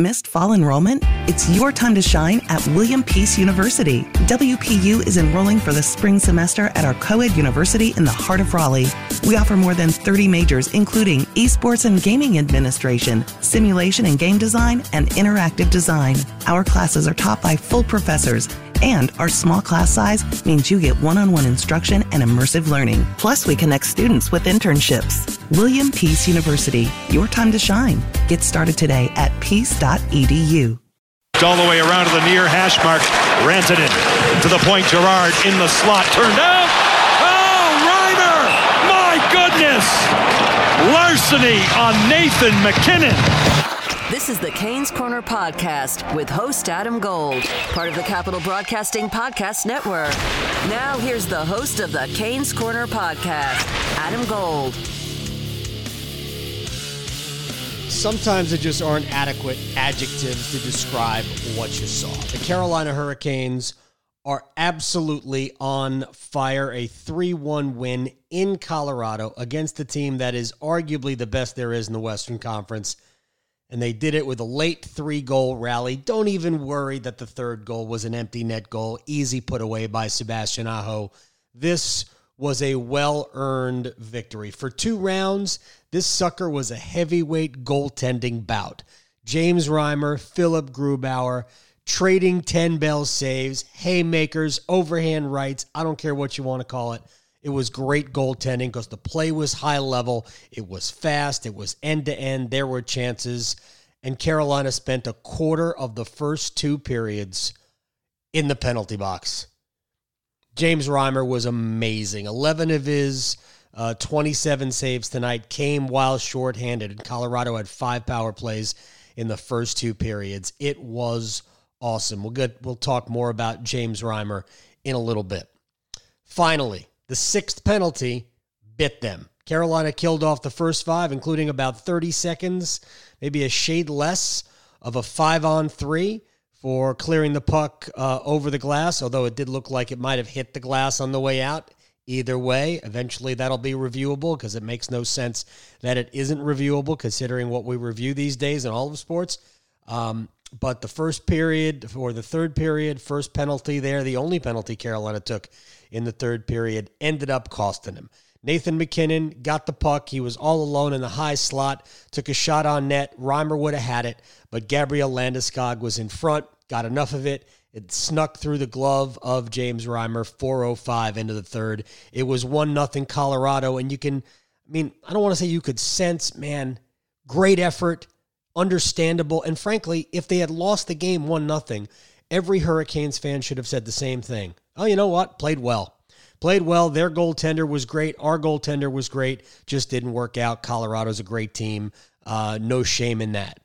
Missed fall enrollment? It's your time to shine at William Peace University. WPU is enrolling for the spring semester at our co-ed university in the heart of Raleigh. We offer more than 30 majors, including esports and gaming administration, simulation and game design, and interactive design. Our classes are taught by full professors and our small class size means you get one on one instruction and immersive learning. Plus, we connect students with internships. William Peace University, your time to shine. Get started today at peace.edu. All the way around to the near hash mark. Rantanen to the point. Gerard in the slot. Turned out. Oh, Reimer! My goodness! Larceny on Nathan MacKinnon. This is the Canes Corner Podcast with host Adam Gold, part of the Capital Broadcasting Podcast Network. Now, here's the host of the Canes Corner Podcast, Adam Gold. Sometimes there just aren't adequate adjectives to describe what you saw. The Carolina Hurricanes are absolutely on fire. A 3 1 win in Colorado against the team that is arguably the best there is in the Western Conference and they did it with a late three goal rally. Don't even worry that the third goal was an empty net goal, easy put away by Sebastian Aho. This was a well earned victory. For two rounds, this sucker was a heavyweight goaltending bout. James Reimer, Philipp Grubauer, trading 10 bell saves, haymakers, overhand rights. I don't care what you want to call it. It was great goaltending because the play was high level. It was fast. It was end to end. There were chances. And Carolina spent a quarter of the first two periods in the penalty box. James Reimer was amazing. 11 of his uh, 27 saves tonight came while shorthanded. And Colorado had five power plays in the first two periods. It was awesome. We'll get we'll talk more about James Reimer in a little bit. Finally, the sixth penalty bit them. Carolina killed off the first five, including about 30 seconds, maybe a shade less of a five on three for clearing the puck uh, over the glass, although it did look like it might have hit the glass on the way out. Either way, eventually that'll be reviewable because it makes no sense that it isn't reviewable considering what we review these days in all of sports. Um, but the first period or the third period, first penalty there, the only penalty Carolina took in the third period ended up costing him. Nathan MacKinnon got the puck. He was all alone in the high slot, took a shot on net. Reimer would have had it, but Gabriel Landeskog was in front, got enough of it. It snuck through the glove of James Reimer, 405 into the third. It was 1 nothing Colorado, and you can, I mean, I don't want to say you could sense, man, great effort, understandable. And frankly, if they had lost the game 1 nothing, every Hurricanes fan should have said the same thing oh, you know what? Played well. Played well. Their goaltender was great. Our goaltender was great. Just didn't work out. Colorado's a great team. Uh, no shame in that.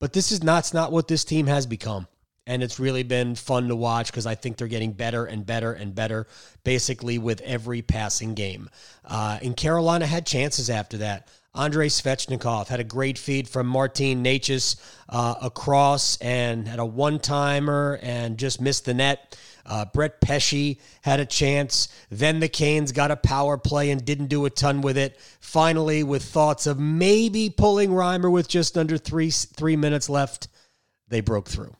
But this is not, not what this team has become. And it's really been fun to watch because I think they're getting better and better and better, basically with every passing game. Uh, and Carolina had chances after that. Andrei Svechnikov had a great feed from Martin Necas uh, across and had a one timer and just missed the net. Uh, Brett Pesce had a chance. Then the Canes got a power play and didn't do a ton with it. Finally, with thoughts of maybe pulling Reimer with just under three three minutes left, they broke through.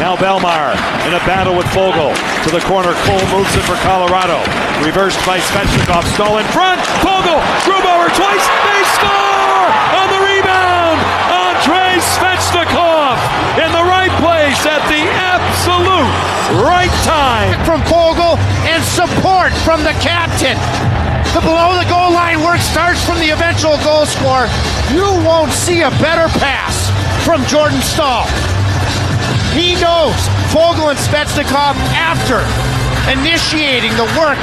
Now Bellemare in a battle with Foegele. to the corner. Cole moves it for Colorado. Reversed by Svechnikov. Staal in front. Foegele, Grubauer twice. They score on the rebound. Andrei Svechnikov in the right place at the absolute right time from Foegele and support from the captain. The below the goal line work starts from the eventual goal scorer. You won't see a better pass from Jordan Staal. He knows Foegele and Svechnikov after initiating the work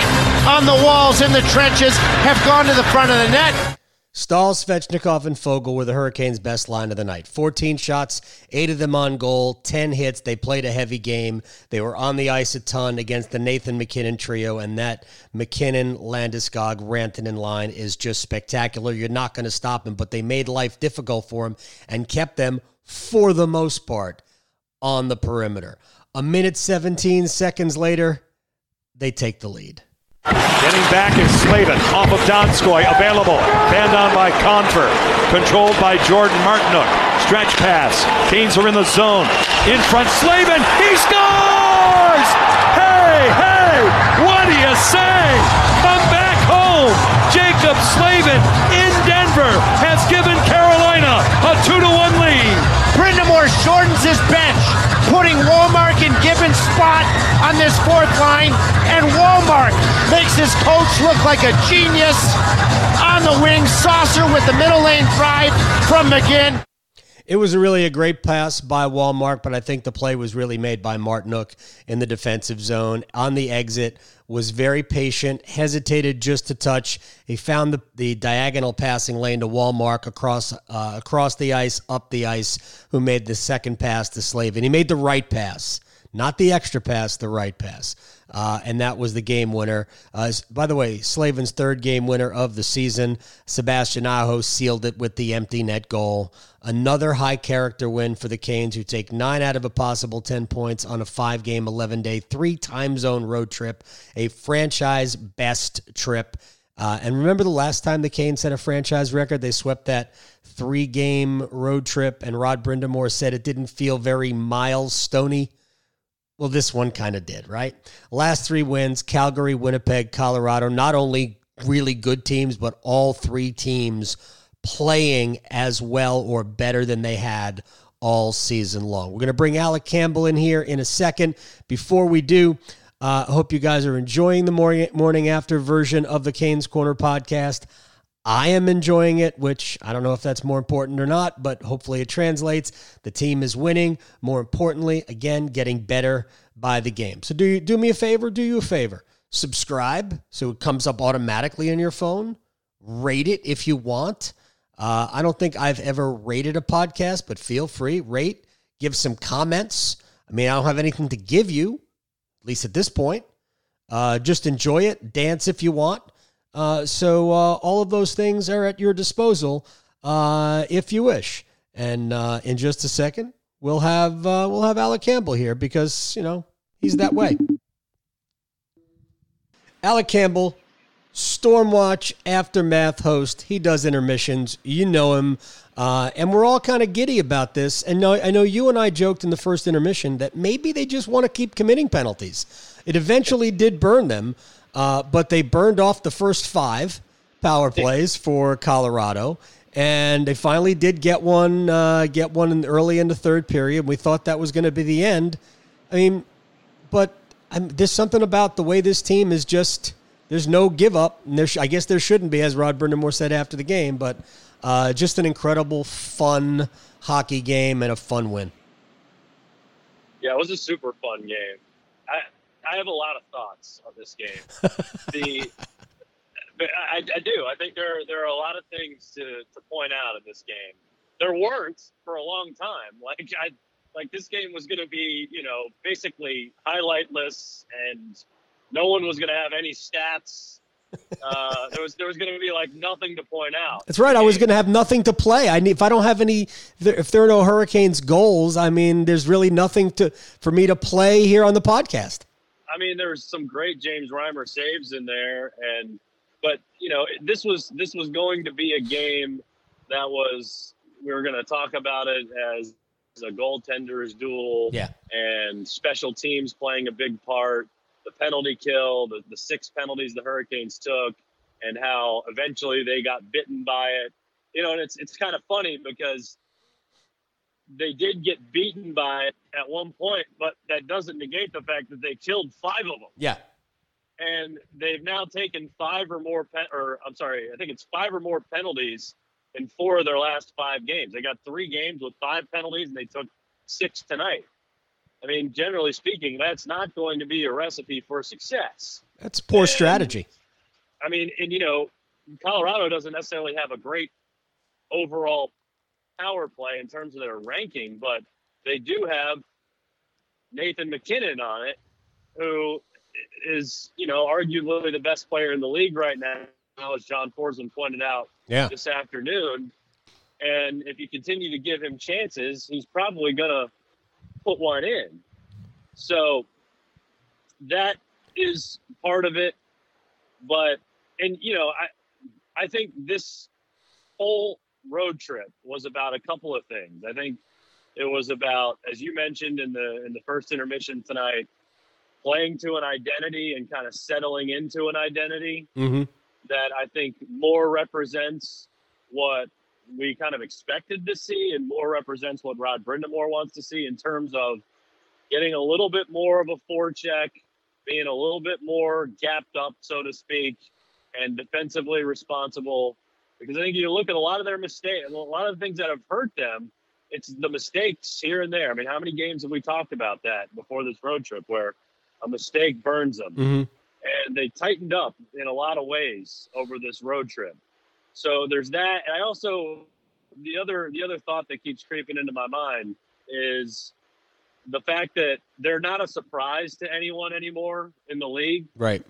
on the walls in the trenches have gone to the front of the net. Staal, Svechnikov, and Foegele were the Hurricanes' best line of the night. 14 shots, eight of them on goal, 10 hits. They played a heavy game. They were on the ice a ton against the Nathan MacKinnon trio, and that MacKinnon, Landeskog, Rantanen line is just spectacular. You're not going to stop them, but they made life difficult for them and kept them, for the most part, on the perimeter. A minute 17 seconds later, they take the lead. Getting back is Slavin off of Donskoy. Available. Banned on by Compher. Controlled by Jordan Martinook. Stretch pass. Canes are in the zone. In front, Slavin. He scores! Hey, hey! What do you say? I'm back home. Jaccob Slavin in Denver has given Carolina a two to one lead. Brind'Amour shortens his bench, putting Wallmark in Gibbons' spot on this fourth line, and Wallmark makes his coach look like a genius on the wing, saucer with the middle lane drive from McGinn. It was really a great pass by Wallmark, but I think the play was really made by Martinook in the defensive zone on the exit. Was very patient, hesitated just to touch. He found the, the diagonal passing lane to Wallmark across uh, across the ice, up the ice, who made the second pass to Slavin. He made the right pass, not the extra pass, the right pass. Uh, and that was the game winner. Uh, by the way, Slavin's third game winner of the season. Sebastian Aho sealed it with the empty net goal. Another high character win for the Canes, who take nine out of a possible 10 points on a five game, 11 day, three time zone road trip, a franchise best trip. Uh, and remember the last time the Canes set a franchise record? They swept that three game road trip, and Rod Brind'Amour said it didn't feel very milestone well, this one kind of did, right? Last three wins Calgary, Winnipeg, Colorado. Not only really good teams, but all three teams playing as well or better than they had all season long. We're going to bring Alec Campbell in here in a second. Before we do, I uh, hope you guys are enjoying the morning, morning after version of the Canes Corner podcast. I am enjoying it, which I don't know if that's more important or not, but hopefully it translates. The team is winning. More importantly, again, getting better by the game. So do you do me a favor, do you a favor. Subscribe so it comes up automatically on your phone. Rate it if you want. Uh, I don't think I've ever rated a podcast, but feel free, rate, give some comments. I mean, I don't have anything to give you, at least at this point. Uh, just enjoy it, dance if you want. Uh, so uh, all of those things are at your disposal uh, if you wish. And uh, in just a second, we'll have uh, we'll have Alec Campbell here because you know he's that way. Alec Campbell, Stormwatch aftermath host. He does intermissions. You know him. Uh, and we're all kind of giddy about this. And I know you and I joked in the first intermission that maybe they just want to keep committing penalties. It eventually did burn them. Uh, but they burned off the first five power plays for Colorado, and they finally did get one, uh, get one in early in the third period. We thought that was going to be the end. I mean, but I'm, there's something about the way this team is just. There's no give up. And there, I guess there shouldn't be, as Rod Brind'Amour said after the game. But uh, just an incredible, fun hockey game and a fun win. Yeah, it was a super fun game. I, have a lot of thoughts on this game. the I, I, do. I think there there are a lot of things to, to point out in this game. There weren't for a long time. Like I like this game was going to be you know basically highlightless and no one was going to have any stats. Uh, there was there was going to be like nothing to point out. That's right. I was going to have nothing to play. I need, if I don't have any, if there are no Hurricanes goals, I mean, there's really nothing to for me to play here on the podcast. I mean, there was some great James Reimer saves in there, and but you know, this was this was going to be a game that was we were going to talk about it as a goaltender's duel, yeah, and special teams playing a big part. The penalty kill, the, the six penalties the Hurricanes took, and how eventually they got bitten by it. You know, and it's it's kind of funny because they did get beaten by it at one point, but that doesn't negate the fact that they killed five of them. Yeah. And they've now taken five or more, pen, or I'm sorry, I think it's five or more penalties in four of their last five games. They got three games with five penalties, and they took six tonight. I mean, generally speaking, that's not going to be a recipe for success. That's poor and, strategy. I mean, and you know, Colorado doesn't necessarily have a great overall power play in terms of their ranking, but they do have Nathan MacKinnon on it, who is, you know, arguably the best player in the league right now, as John Forslund pointed out yeah. this afternoon. And if you continue to give him chances, he's probably going to put one in. So that is part of it. But, and, you know, I, I think this whole road trip was about a couple of things. I think it was about, as you mentioned in the in the first intermission tonight, playing to an identity and kind of settling into an identity Mm-hmm. that I think more represents what we kind of expected to see and more represents what Rod Brind'Amour wants to see in terms of getting a little bit more of a forecheck, being a little bit more gapped up, so to speak, and defensively responsible. Because I think you look at a lot of their mistakes, a lot of the things that have hurt them, it's the mistakes here and there. I mean, how many games have we talked about that before this road trip where a mistake burns them? Mm-hmm. and they tightened up in a lot of ways over this road trip. So there's that, and I also the other the other thought that keeps creeping into my mind is the fact that they're not a surprise to anyone anymore in the league, Right.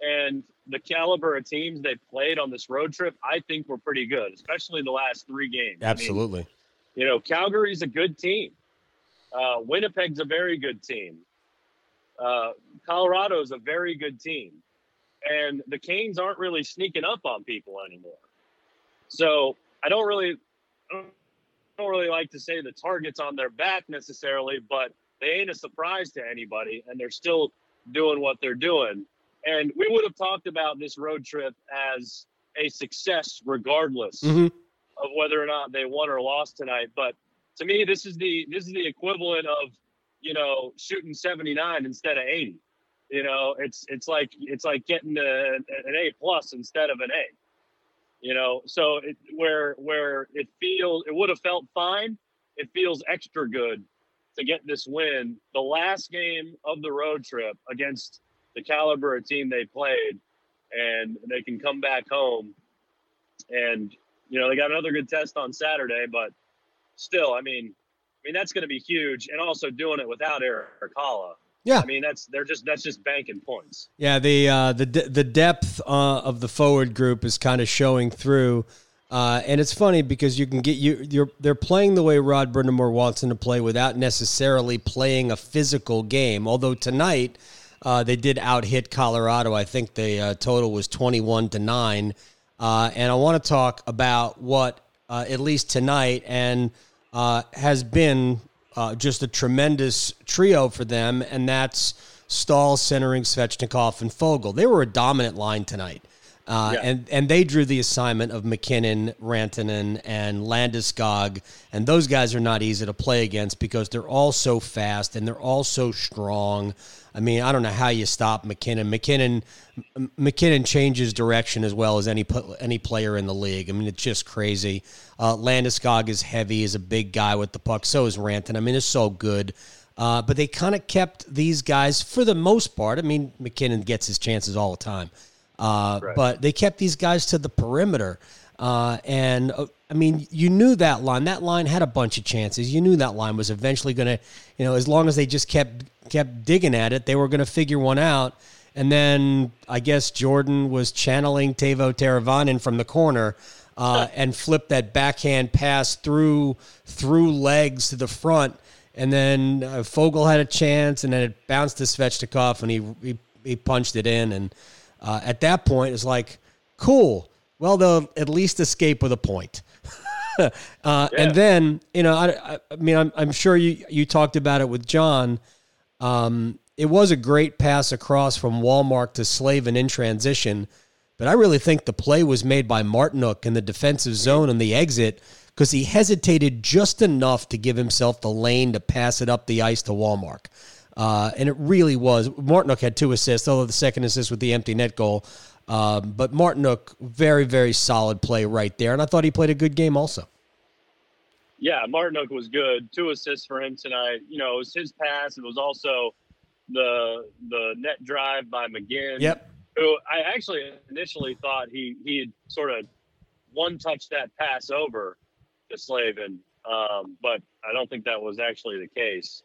and the caliber of teams they played on this road trip, I think were pretty good, especially the last three games. I mean, Absolutely. you know, Calgary's a good team. Uh, Winnipeg's a very good team. Uh, Colorado's a very good team. And the Canes aren't really sneaking up on people anymore. So I don't really, I don't really like to say the target's on their back necessarily, but they ain't a surprise to anybody, and they're still doing what they're doing. And we would have talked about this road trip as a success, regardless Mhm. of whether or not they won or lost tonight. But to me, this is the this is the equivalent of you know shooting 79 instead of 80. You know, it's it's like it's like getting a, an A plus instead of an A. You know, so it, where where it feels it would have felt fine, it feels extra good to get this win. The last game of the road trip against the caliber of team they played, and they can come back home and you know they got another good test on Saturday, but still, I mean, I mean that's going to be huge, and also doing it without Erik Haula. Yeah. I mean that's they're just that's just banking points. Yeah, the uh, the the depth uh, of the forward group is kind of showing through, uh, and it's funny because you can get you you're they're playing the way Rod Brind'Amour wants them to play without necessarily playing a physical game. Although tonight uh, they did out hit Colorado. I think the uh, total was twenty one to nine, uh, and I want to talk about what uh, at least tonight and uh, has been uh, just a tremendous trio for them, and that's Staal centering Svechnikov and Foegele. They were a dominant line tonight. Uh, Yeah. and, and they drew the assignment of MacKinnon, Rantanen, and Landeskog. And those guys are not easy to play against because they're all so fast and they're all so strong. I mean, I don't know how you stop MacKinnon. MacKinnon M- MacKinnon changes direction as well as any any player in the league. I mean, it's just crazy. Uh, Landeskog is heavy, is a big guy with the puck. So is Rantanen. I mean, it's so good. Uh, but they kind of kept these guys for the most part. I mean, MacKinnon gets his chances all the time, uh, but they kept these guys to the perimeter. Uh, and uh, I mean, you knew that line. That line had a bunch of chances. You knew that line was eventually going to, you know, as long as they just kept kept digging at it, they were going to figure one out. And then I guess Jordan was channeling Teuvo Teravainen from the corner uh, and flipped that backhand pass through through legs to the front. And then uh, Foegele had a chance, and then it bounced to Svechnikov, and he he, he punched it in. And uh, at that point, is like, cool. Well, they'll at least escape with a point. uh, And then, you know, I, I, I mean, I'm, I'm sure you you talked about it with John. Um, it was a great pass across from Wallmark to Slavin in transition, but I really think the play was made by Martinook in the defensive zone and the exit because he hesitated just enough to give himself the lane to pass it up the ice to Wallmark. Uh, and it really was. Martinook had two assists, although the second assist with the empty net goal. Um, but Martinook, very, very solid play right there. And I thought he played a good game also. Yeah, Martinook was good. Two assists for him tonight. You know, it was his pass. It was also the the net drive by McGinn. Yep. Who I actually initially thought he he had sort of one touch that pass over to Slavin, um, but I don't think that was actually the case.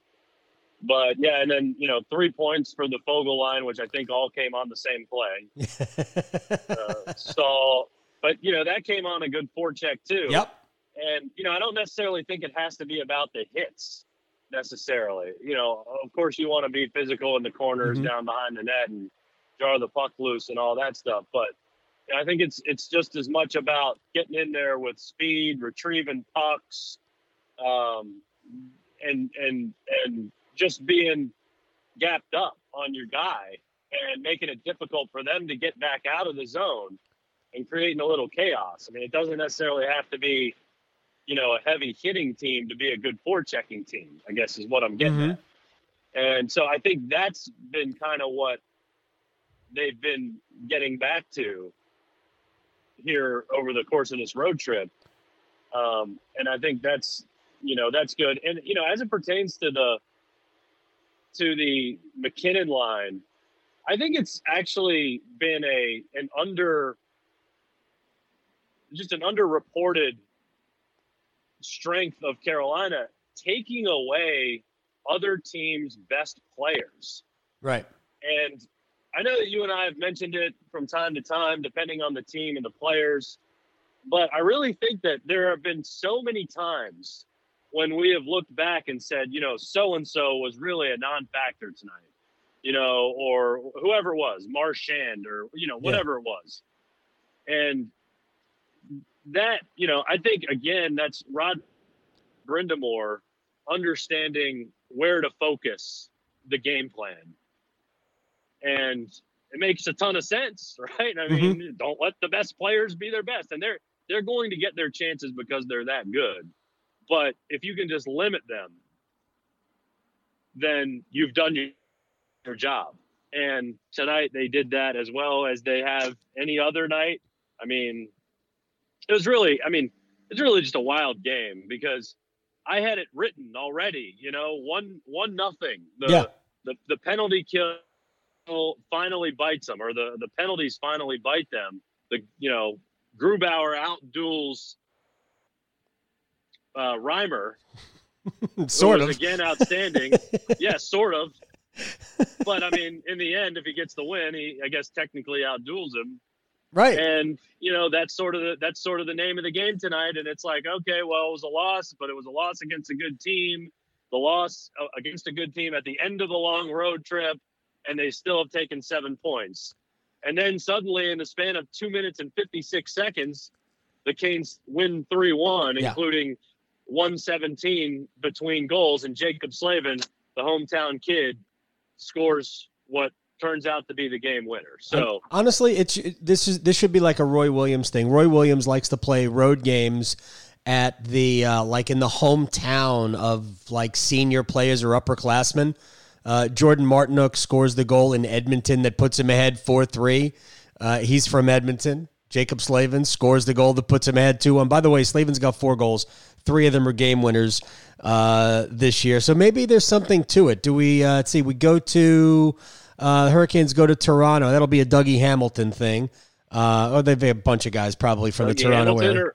But yeah, and then you know three points for the Foegele line, which I think all came on the same play. uh, Staal, but you know that came on a good forecheck too. Yep. And you know, I don't necessarily think it has to be about the hits necessarily. You know, of course you want to be physical in the corners Mhm. down behind the net and jar the puck loose and all that stuff. But I think it's it's just as much about getting in there with speed, retrieving pucks, um, and and and just being gapped up on your guy and making it difficult for them to get back out of the zone and creating a little chaos. I mean, it doesn't necessarily have to be, you know, a heavy hitting team to be a good forechecking team. I guess is what I'm getting mm-hmm. at. And so I think that's been kind of what they've been getting back to here over the course of this road trip. Um, and I think that's, you know, that's good. And, you know, as it pertains to the, to the MacKinnon line, I think it's actually been a, an under, just an underreported strength of Carolina taking away other teams' best players. Right. And I know that you and I have mentioned it from time to time, depending on the team and the players. But I really think that there have been so many times when we have looked back and said, you know, so and so was really a non factor tonight, you know, or whoever it was, Marchand or, you know, whatever yeah. it was. And that, you know, I think, again, that's Rod Brind'Amour understanding where to focus the game plan and it makes a ton of sense, right? I mean, mm-hmm. don't let the best players be their best, and they're they're going to get their chances because they're that good. But if you can just limit them, then you've done your, job. And tonight they did that as well as they have any other night. I mean, it was really, I mean, it's really just a wild game because I had it written already. You know, one one nothing. The yeah. the the penalty kill finally bites them, or the the penalties finally bite them. The you know Grubauer outduels uh, Reimer, sort of again outstanding. yes, yeah, sort of. But I mean, in the end, if he gets the win, he I guess technically outduels him. Right. And you know that's sort of the, that's sort of the name of the game tonight. And it's like, okay, well, it was a loss, but it was a loss against a good team. The loss uh, against a good team at the end of the long road trip and they still have taken seven points. And then suddenly, in the span of two minutes and 56 seconds, the Canes win 3 1, yeah. including 117 between goals. And Jaccob Slavin, the hometown kid, scores what turns out to be the game winner. So honestly, it's this is this should be like a Roy Williams thing. Roy Williams likes to play road games at the uh, like in the hometown of like senior players or upperclassmen. Uh, Jordan Martinook scores the goal in Edmonton that puts him ahead 4 3. Uh, he's from Edmonton. Jaccob Slavin scores the goal that puts him ahead 2 1. By the way, Slavin's got four goals. Three of them are game winners uh, this year. So maybe there's something to it. Do we, uh, let's see, we go to, uh, Hurricanes go to Toronto. That'll be a Dougie Hamilton thing. Uh, or they've a bunch of guys probably from Dougie the Toronto Hamilton area.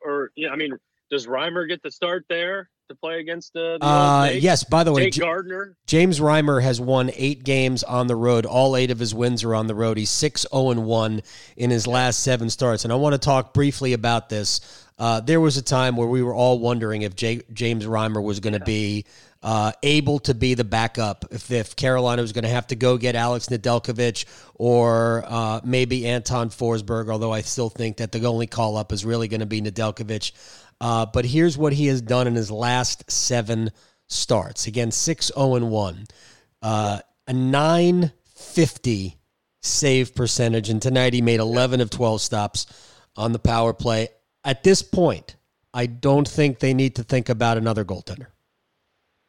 Or, or, yeah, I mean, does Reimer get the start there? to play against the, the uh, yes by the way Jake Gardiner James Reimer has won eight games on the road. All eight of his wins are on the road. He's 6-0 and 1 in his last seven starts. And I want to talk briefly about this. Uh, there was a time where we were all wondering if J- James Reimer was going to be uh, able to be the backup if, if Carolina was going to have to go get Alex Nedeljkovic or uh, maybe Anton Forsberg, although I still think that the only call up is really going to be Nedeljkovic. Uh, but here's what he has done in his last seven starts. Again, 6 0 1. Uh, a 950 save percentage. And tonight he made 11 of 12 stops on the power play. At this point, I don't think they need to think about another goaltender.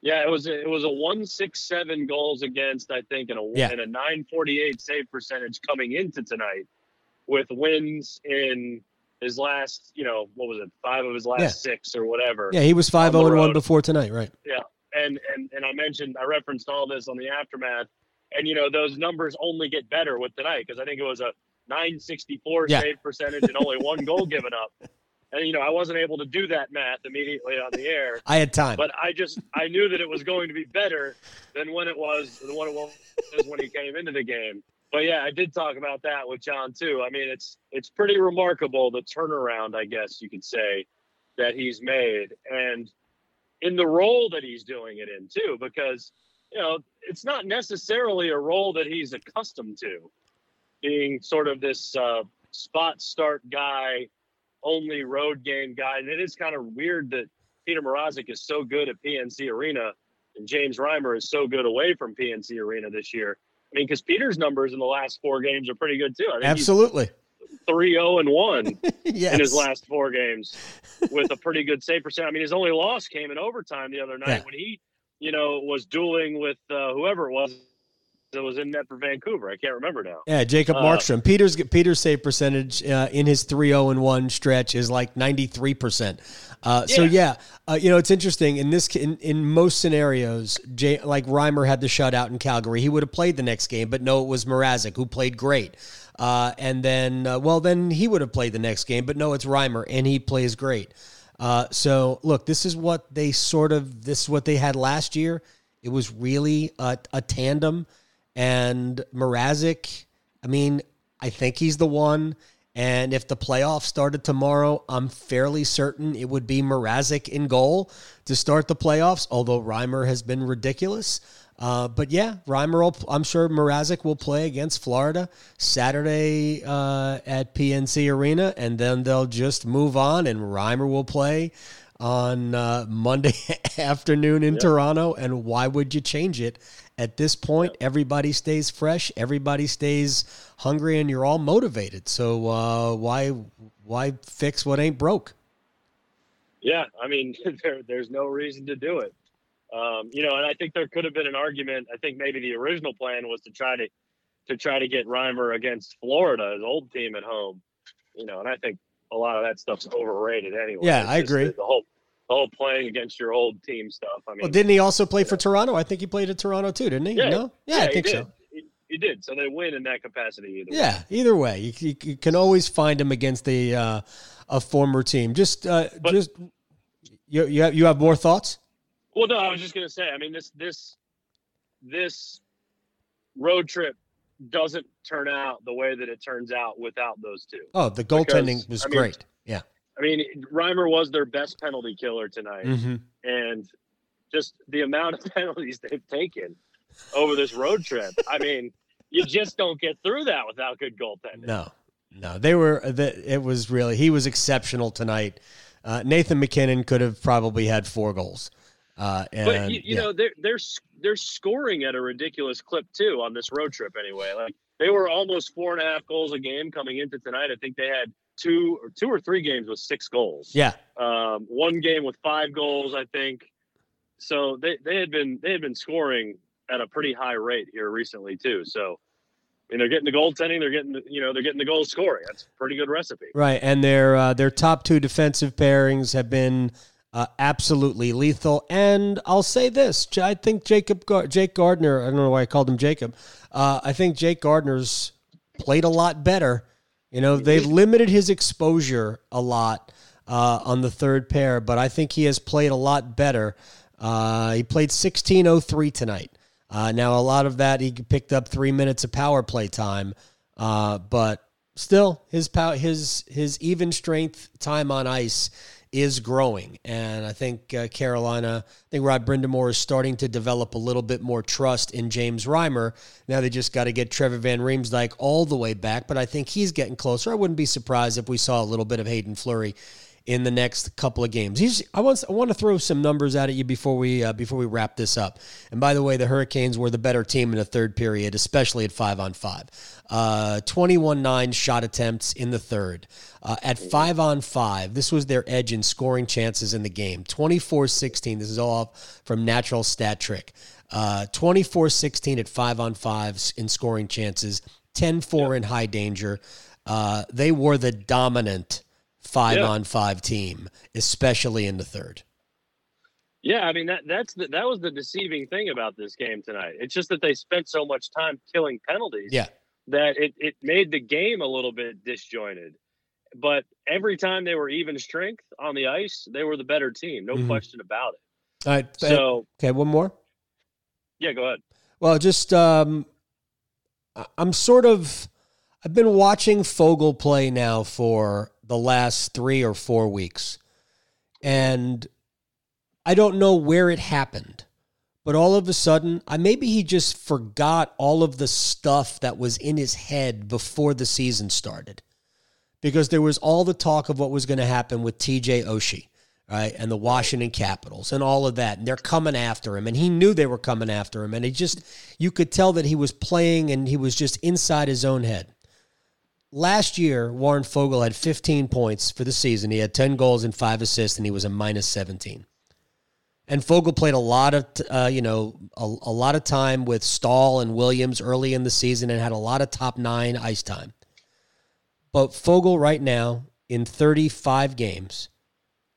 Yeah, it was a, it was a one six seven goals against, I think, and a yeah. and a nine forty eight save percentage coming into tonight, with wins in his last, you know, what was it, five of his last yeah. six or whatever. Yeah, he was five zero oh and one before tonight, right? Yeah, and and and I mentioned, I referenced all this on the aftermath, and you know those numbers only get better with tonight because I think it was a 964 yeah. save percentage and only one goal given up. And you know, I wasn't able to do that math immediately on the air. I had time, but I just I knew that it was going to be better than when it was than what it was when he came into the game but yeah, I did talk about that with John too. I mean, it's it's pretty remarkable the turnaround, I guess you could say, that he's made, and in the role that he's doing it in too, because you know it's not necessarily a role that he's accustomed to, being sort of this uh, spot start guy, only road game guy. And it is kind of weird that Peter Mrazek is so good at PNC Arena and James Reimer is so good away from PNC Arena this year. I mean, because Peter's numbers in the last four games are pretty good too. Absolutely. 3 0 and 1 yes. in his last four games with a pretty good save percent. I mean, his only loss came in overtime the other night Yeah. when he, you know, was dueling with uh, whoever it was that was in net for Vancouver. I can't remember now. Yeah, Jacob Uh, Markstrom. Peter's Peter's save percentage uh, in his 3-0 and 1 stretch is like 93%. Uh, So Yeah. yeah, uh, you know, it's interesting in this in, in most scenarios, Jay, like Reimer had the shutout in Calgary, he would have played the next game, but no, it was Mrazek who played great. Uh, and then uh, well, then he would have played the next game, but no, it's Reimer and he plays great. Uh, so look, this is what they sort of this is what they had last year. It was really a, a tandem, and Mrazek. I mean, I think he's the one. And if the playoffs started tomorrow, I'm fairly certain it would be Mrazek in goal to start the playoffs. Although Reimer has been ridiculous. Uh, but yeah, Reimer. Will, I'm sure Mrazek will play against Florida Saturday uh, at PNC Arena, and then they'll just move on, and Reimer will play on uh, Monday afternoon in Toronto. And why would you change it? At this point, everybody stays fresh, everybody stays hungry, and you're all motivated. So uh, why why fix what ain't broke? Yeah, I mean, there, there's no reason to do it. Um, you know, and I think there could have been an argument. I think maybe the original plan was to try to to try to get Reimer against Florida, his old team at home. You know, and I think a lot of that stuff's overrated anyway. Yeah, It's I agree. The, the whole whole playing against your old team stuff. I mean, Well, didn't he also play for Toronto? I think he played at Toronto too, didn't he? yeah, no, yeah, I think so. He, he did. So they win in that capacity either. way. Yeah, either way, you, you, you can always find him against the uh, a former team. Just uh, But- just you you have, you have more thoughts? Well, no, I was just gonna say. I mean, this this this road trip doesn't turn out the way that it turns out without those two. Oh, the goaltending Because, was I mean, great. Yeah. I mean, Reimer was their best penalty killer tonight, hmm and just the amount of penalties they've taken over this road trip. I mean, you just don't get through that without good goaltending. No, no, they were. The, it was really he was exceptional tonight. Uh, Nathan MacKinnon could have probably had four goals. Uh, and But you, you yeah. know, they're they're they're scoring at a ridiculous clip too on this road trip. Anyway, like they were almost four and a half goals a game coming into tonight. I think they had two or two or three games with six goals. yeah, Um, one game with five goals, I think. So they, they had been they had been scoring at a pretty high rate here recently too. So, I mean, they're getting the goaltending. They're getting the, you know they're getting the goal scoring. That's a pretty good recipe. right. And their uh, their top two defensive pairings have been uh, absolutely lethal. And I'll say this: I think Jacob Gar- Jake Gardiner. I don't know why I called him Jacob. Uh, I think Jake Gardiner's played a lot better. You know, they've limited his exposure a lot uh, on the third pair, but I think he has played a lot better. Uh, he played 16:03 tonight. Uh, now, a lot of that he picked up three minutes of power play time, uh, but still, his pow- his his even strength time on ice is growing, and I think uh, Carolina, I think Rod Brind'Amour is starting to develop a little bit more trust in James Reimer. Now they just got to get Trevor Van Riemsdyk all the way back, but I think he's getting closer. I wouldn't be surprised if we saw a little bit of Haydn Fleury in the next couple of games. He's, I want I want to throw some numbers out at you before we uh, before we wrap this up. And by the way, the Hurricanes were the better team in the third period, especially at five on five. Uh, 21-9 shot attempts in the third. Uh, at five on five, this was their edge in scoring chances in the game. 24-16. This is all from Natural Stat Trick. Uh, 24-16 at five on fives in scoring chances. 10-4 in high danger. Uh, they were the dominant five Yeah. on five team, especially in the third. Yeah, I mean that that's the, that was the deceiving thing about this game tonight. It's just that they spent so much time killing penalties. Yeah. that it, it made the game a little bit disjointed. But every time they were even strength on the ice, they were the better team, no Mhm. question about it. All right. So okay, one more. yeah, go ahead. Well, just um, I'm sort of I've been watching Foegele play now for the last three or four weeks, and I don't know where it happened, but all of a sudden, I maybe he just forgot all of the stuff that was in his head before the season started. because there was all the talk of what was going to happen with TJ Oshie, right? And the Washington Capitals and all of that. And they're coming after him. And he knew they were coming after him. And he just, you could tell that he was playing and he was just inside his own head. Last year, Warren Foegele had 15 points for the season. He had 10 goals and five assists, and he was a minus 17. And Foegele played a lot of, uh, you know, a, a lot of time with Staal and Williams early in the season and had a lot of top nine ice time. But Foegele right now in 35 games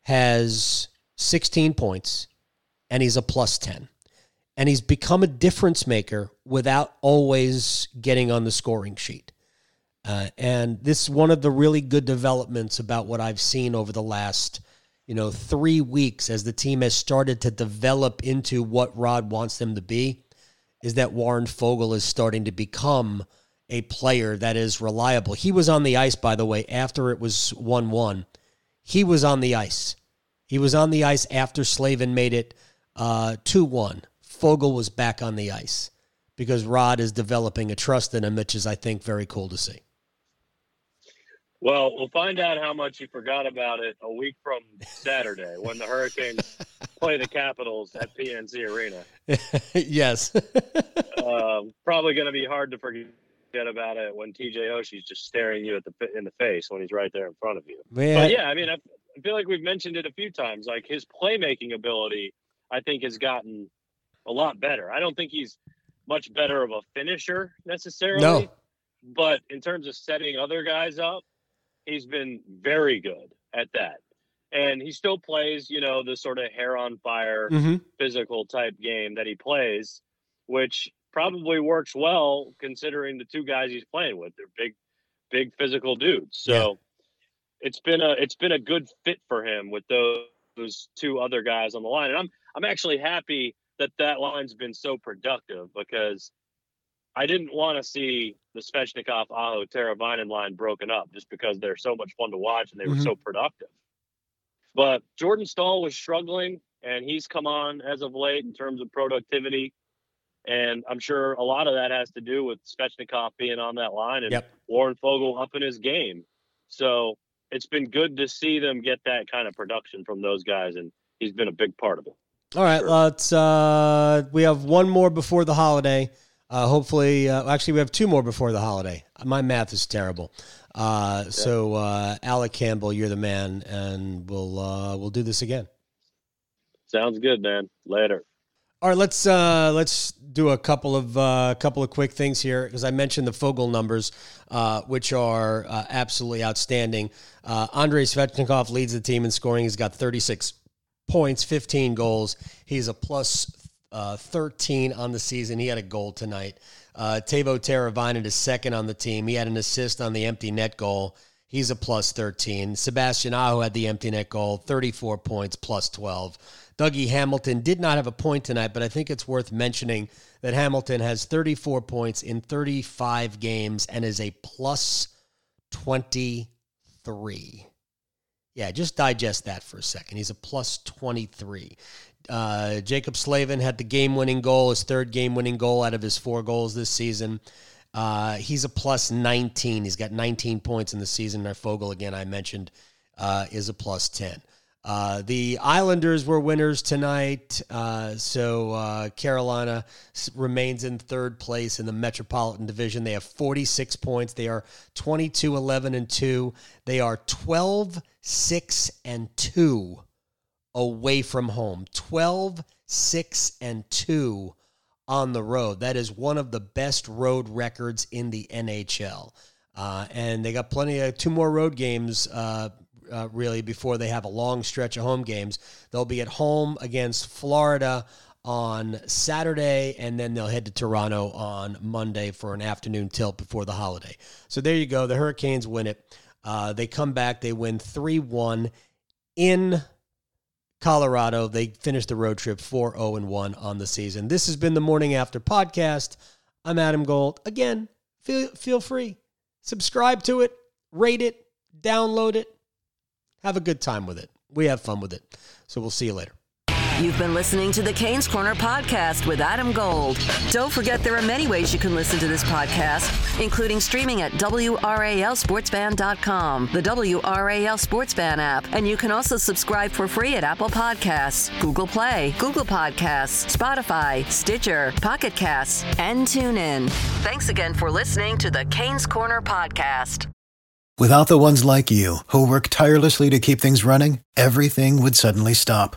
has 16 points and he's a plus 10. And he's become a difference maker without always getting on the scoring sheet. Uh, and this is one of the really good developments about what I've seen over the last, you know, three weeks as the team has started to develop into what Rod wants them to be, is that Warren Foegele is starting to become a player that is reliable. He was on the ice, by the way, after it was 1 1. He was on the ice. He was on the ice after Slavin made it uh, 2 uh, 1. Foegele was back on the ice because Rod is developing a trust in him, which is, I think, very cool to see. Well, we'll find out how much you forgot about it a week from Saturday when the Hurricanes play the Capitals at PNC Arena. yes. um, probably going to be hard to forget about it when TJ Oshie's just staring you at the in the face when he's right there in front of you. Man. But yeah, I mean, I, I feel like we've mentioned it a few times. Like his playmaking ability, I think, has gotten a lot better. I don't think he's much better of a finisher necessarily. No. But in terms of setting other guys up, he's been very good at that. And he still plays, you know, the sort of hair on fire mm-hmm. physical type game that he plays, which probably works well considering the two guys he's playing with. They're big, big physical dudes. So yeah. it's been a it's been a good fit for him with those, those two other guys on the line. And I'm I'm actually happy that that line's been so productive because I didn't want to see the Svechnikov, Aho, Teravainen line broken up just because they're so much fun to watch and they mm-hmm. were so productive. But Jordan Staal was struggling, and he's come on as of late in terms of productivity. And I'm sure a lot of that has to do with Svechnikov being on that line and yep. Warren Foegele up in his game. So it's been good to see them get that kind of production from those guys, and he's been a big part of it. All right, sure. let's. Uh, we have one more before the holiday. Uh, hopefully, uh, actually, we have two more before the holiday. My math is terrible. Uh, yeah. So, uh, Alec Campbell, you're the man, and we'll uh, we'll do this again. Sounds good, man. Later. All right, let's uh, let's do a couple of uh, couple of quick things here because I mentioned the Foegele numbers, uh, which are uh, absolutely outstanding. Uh, Andrei Svechnikov leads the team in scoring. He's got 36 points, 15 goals. He's a plus uh, 13 on the season. He had a goal tonight. Uh, Teuvo Teravainen is second on the team. He had an assist on the empty net goal. He's a plus 13. Sebastian Aho had the empty net goal, 34 points, plus 12. Dougie Hamilton did not have a point tonight, but I think it's worth mentioning that Hamilton has 34 points in 35 games and is a plus 23. Yeah, just digest that for a second. He's a plus 23. Uh, Jaccob Slavin had the game winning goal, his third game winning goal out of his four goals this season. Uh, he's a plus 19. He's got 19 points in the season. Our Foegele, again, I mentioned, uh, is a plus 10. Uh, the Islanders were winners tonight, uh, so uh, Carolina remains in third place in the Metropolitan Division. They have 46 points. They are 22 11 and 2. They are 12 6 and 2 away from home. 12, 6, and 2 on the road. That is one of the best road records in the NHL. Uh, and they got plenty of two more road games, uh, uh, really, before they have a long stretch of home games. They'll be at home against Florida on Saturday, and then they'll head to Toronto on Monday for an afternoon tilt before the holiday. So there you go. The Hurricanes win it. Uh, they come back, they win 3 1 in Colorado. They finished the road trip 4 0 1 on the season. This has been the Morning After podcast. I'm Adam Gold. Again, feel, feel free. Subscribe to it, rate it, download it. Have a good time with it. We have fun with it. So we'll see you later. You've been listening to the Canes Corner podcast with Adam Gold. Don't forget there are many ways you can listen to this podcast, including streaming at WRALSportsFan.com, the WRAL Sports app, and you can also subscribe for free at Apple Podcasts, Google Play, Google Podcasts, Spotify, Stitcher, Pocket Casts, and TuneIn. Thanks again for listening to the Canes Corner podcast. Without the ones like you, who work tirelessly to keep things running, everything would suddenly stop.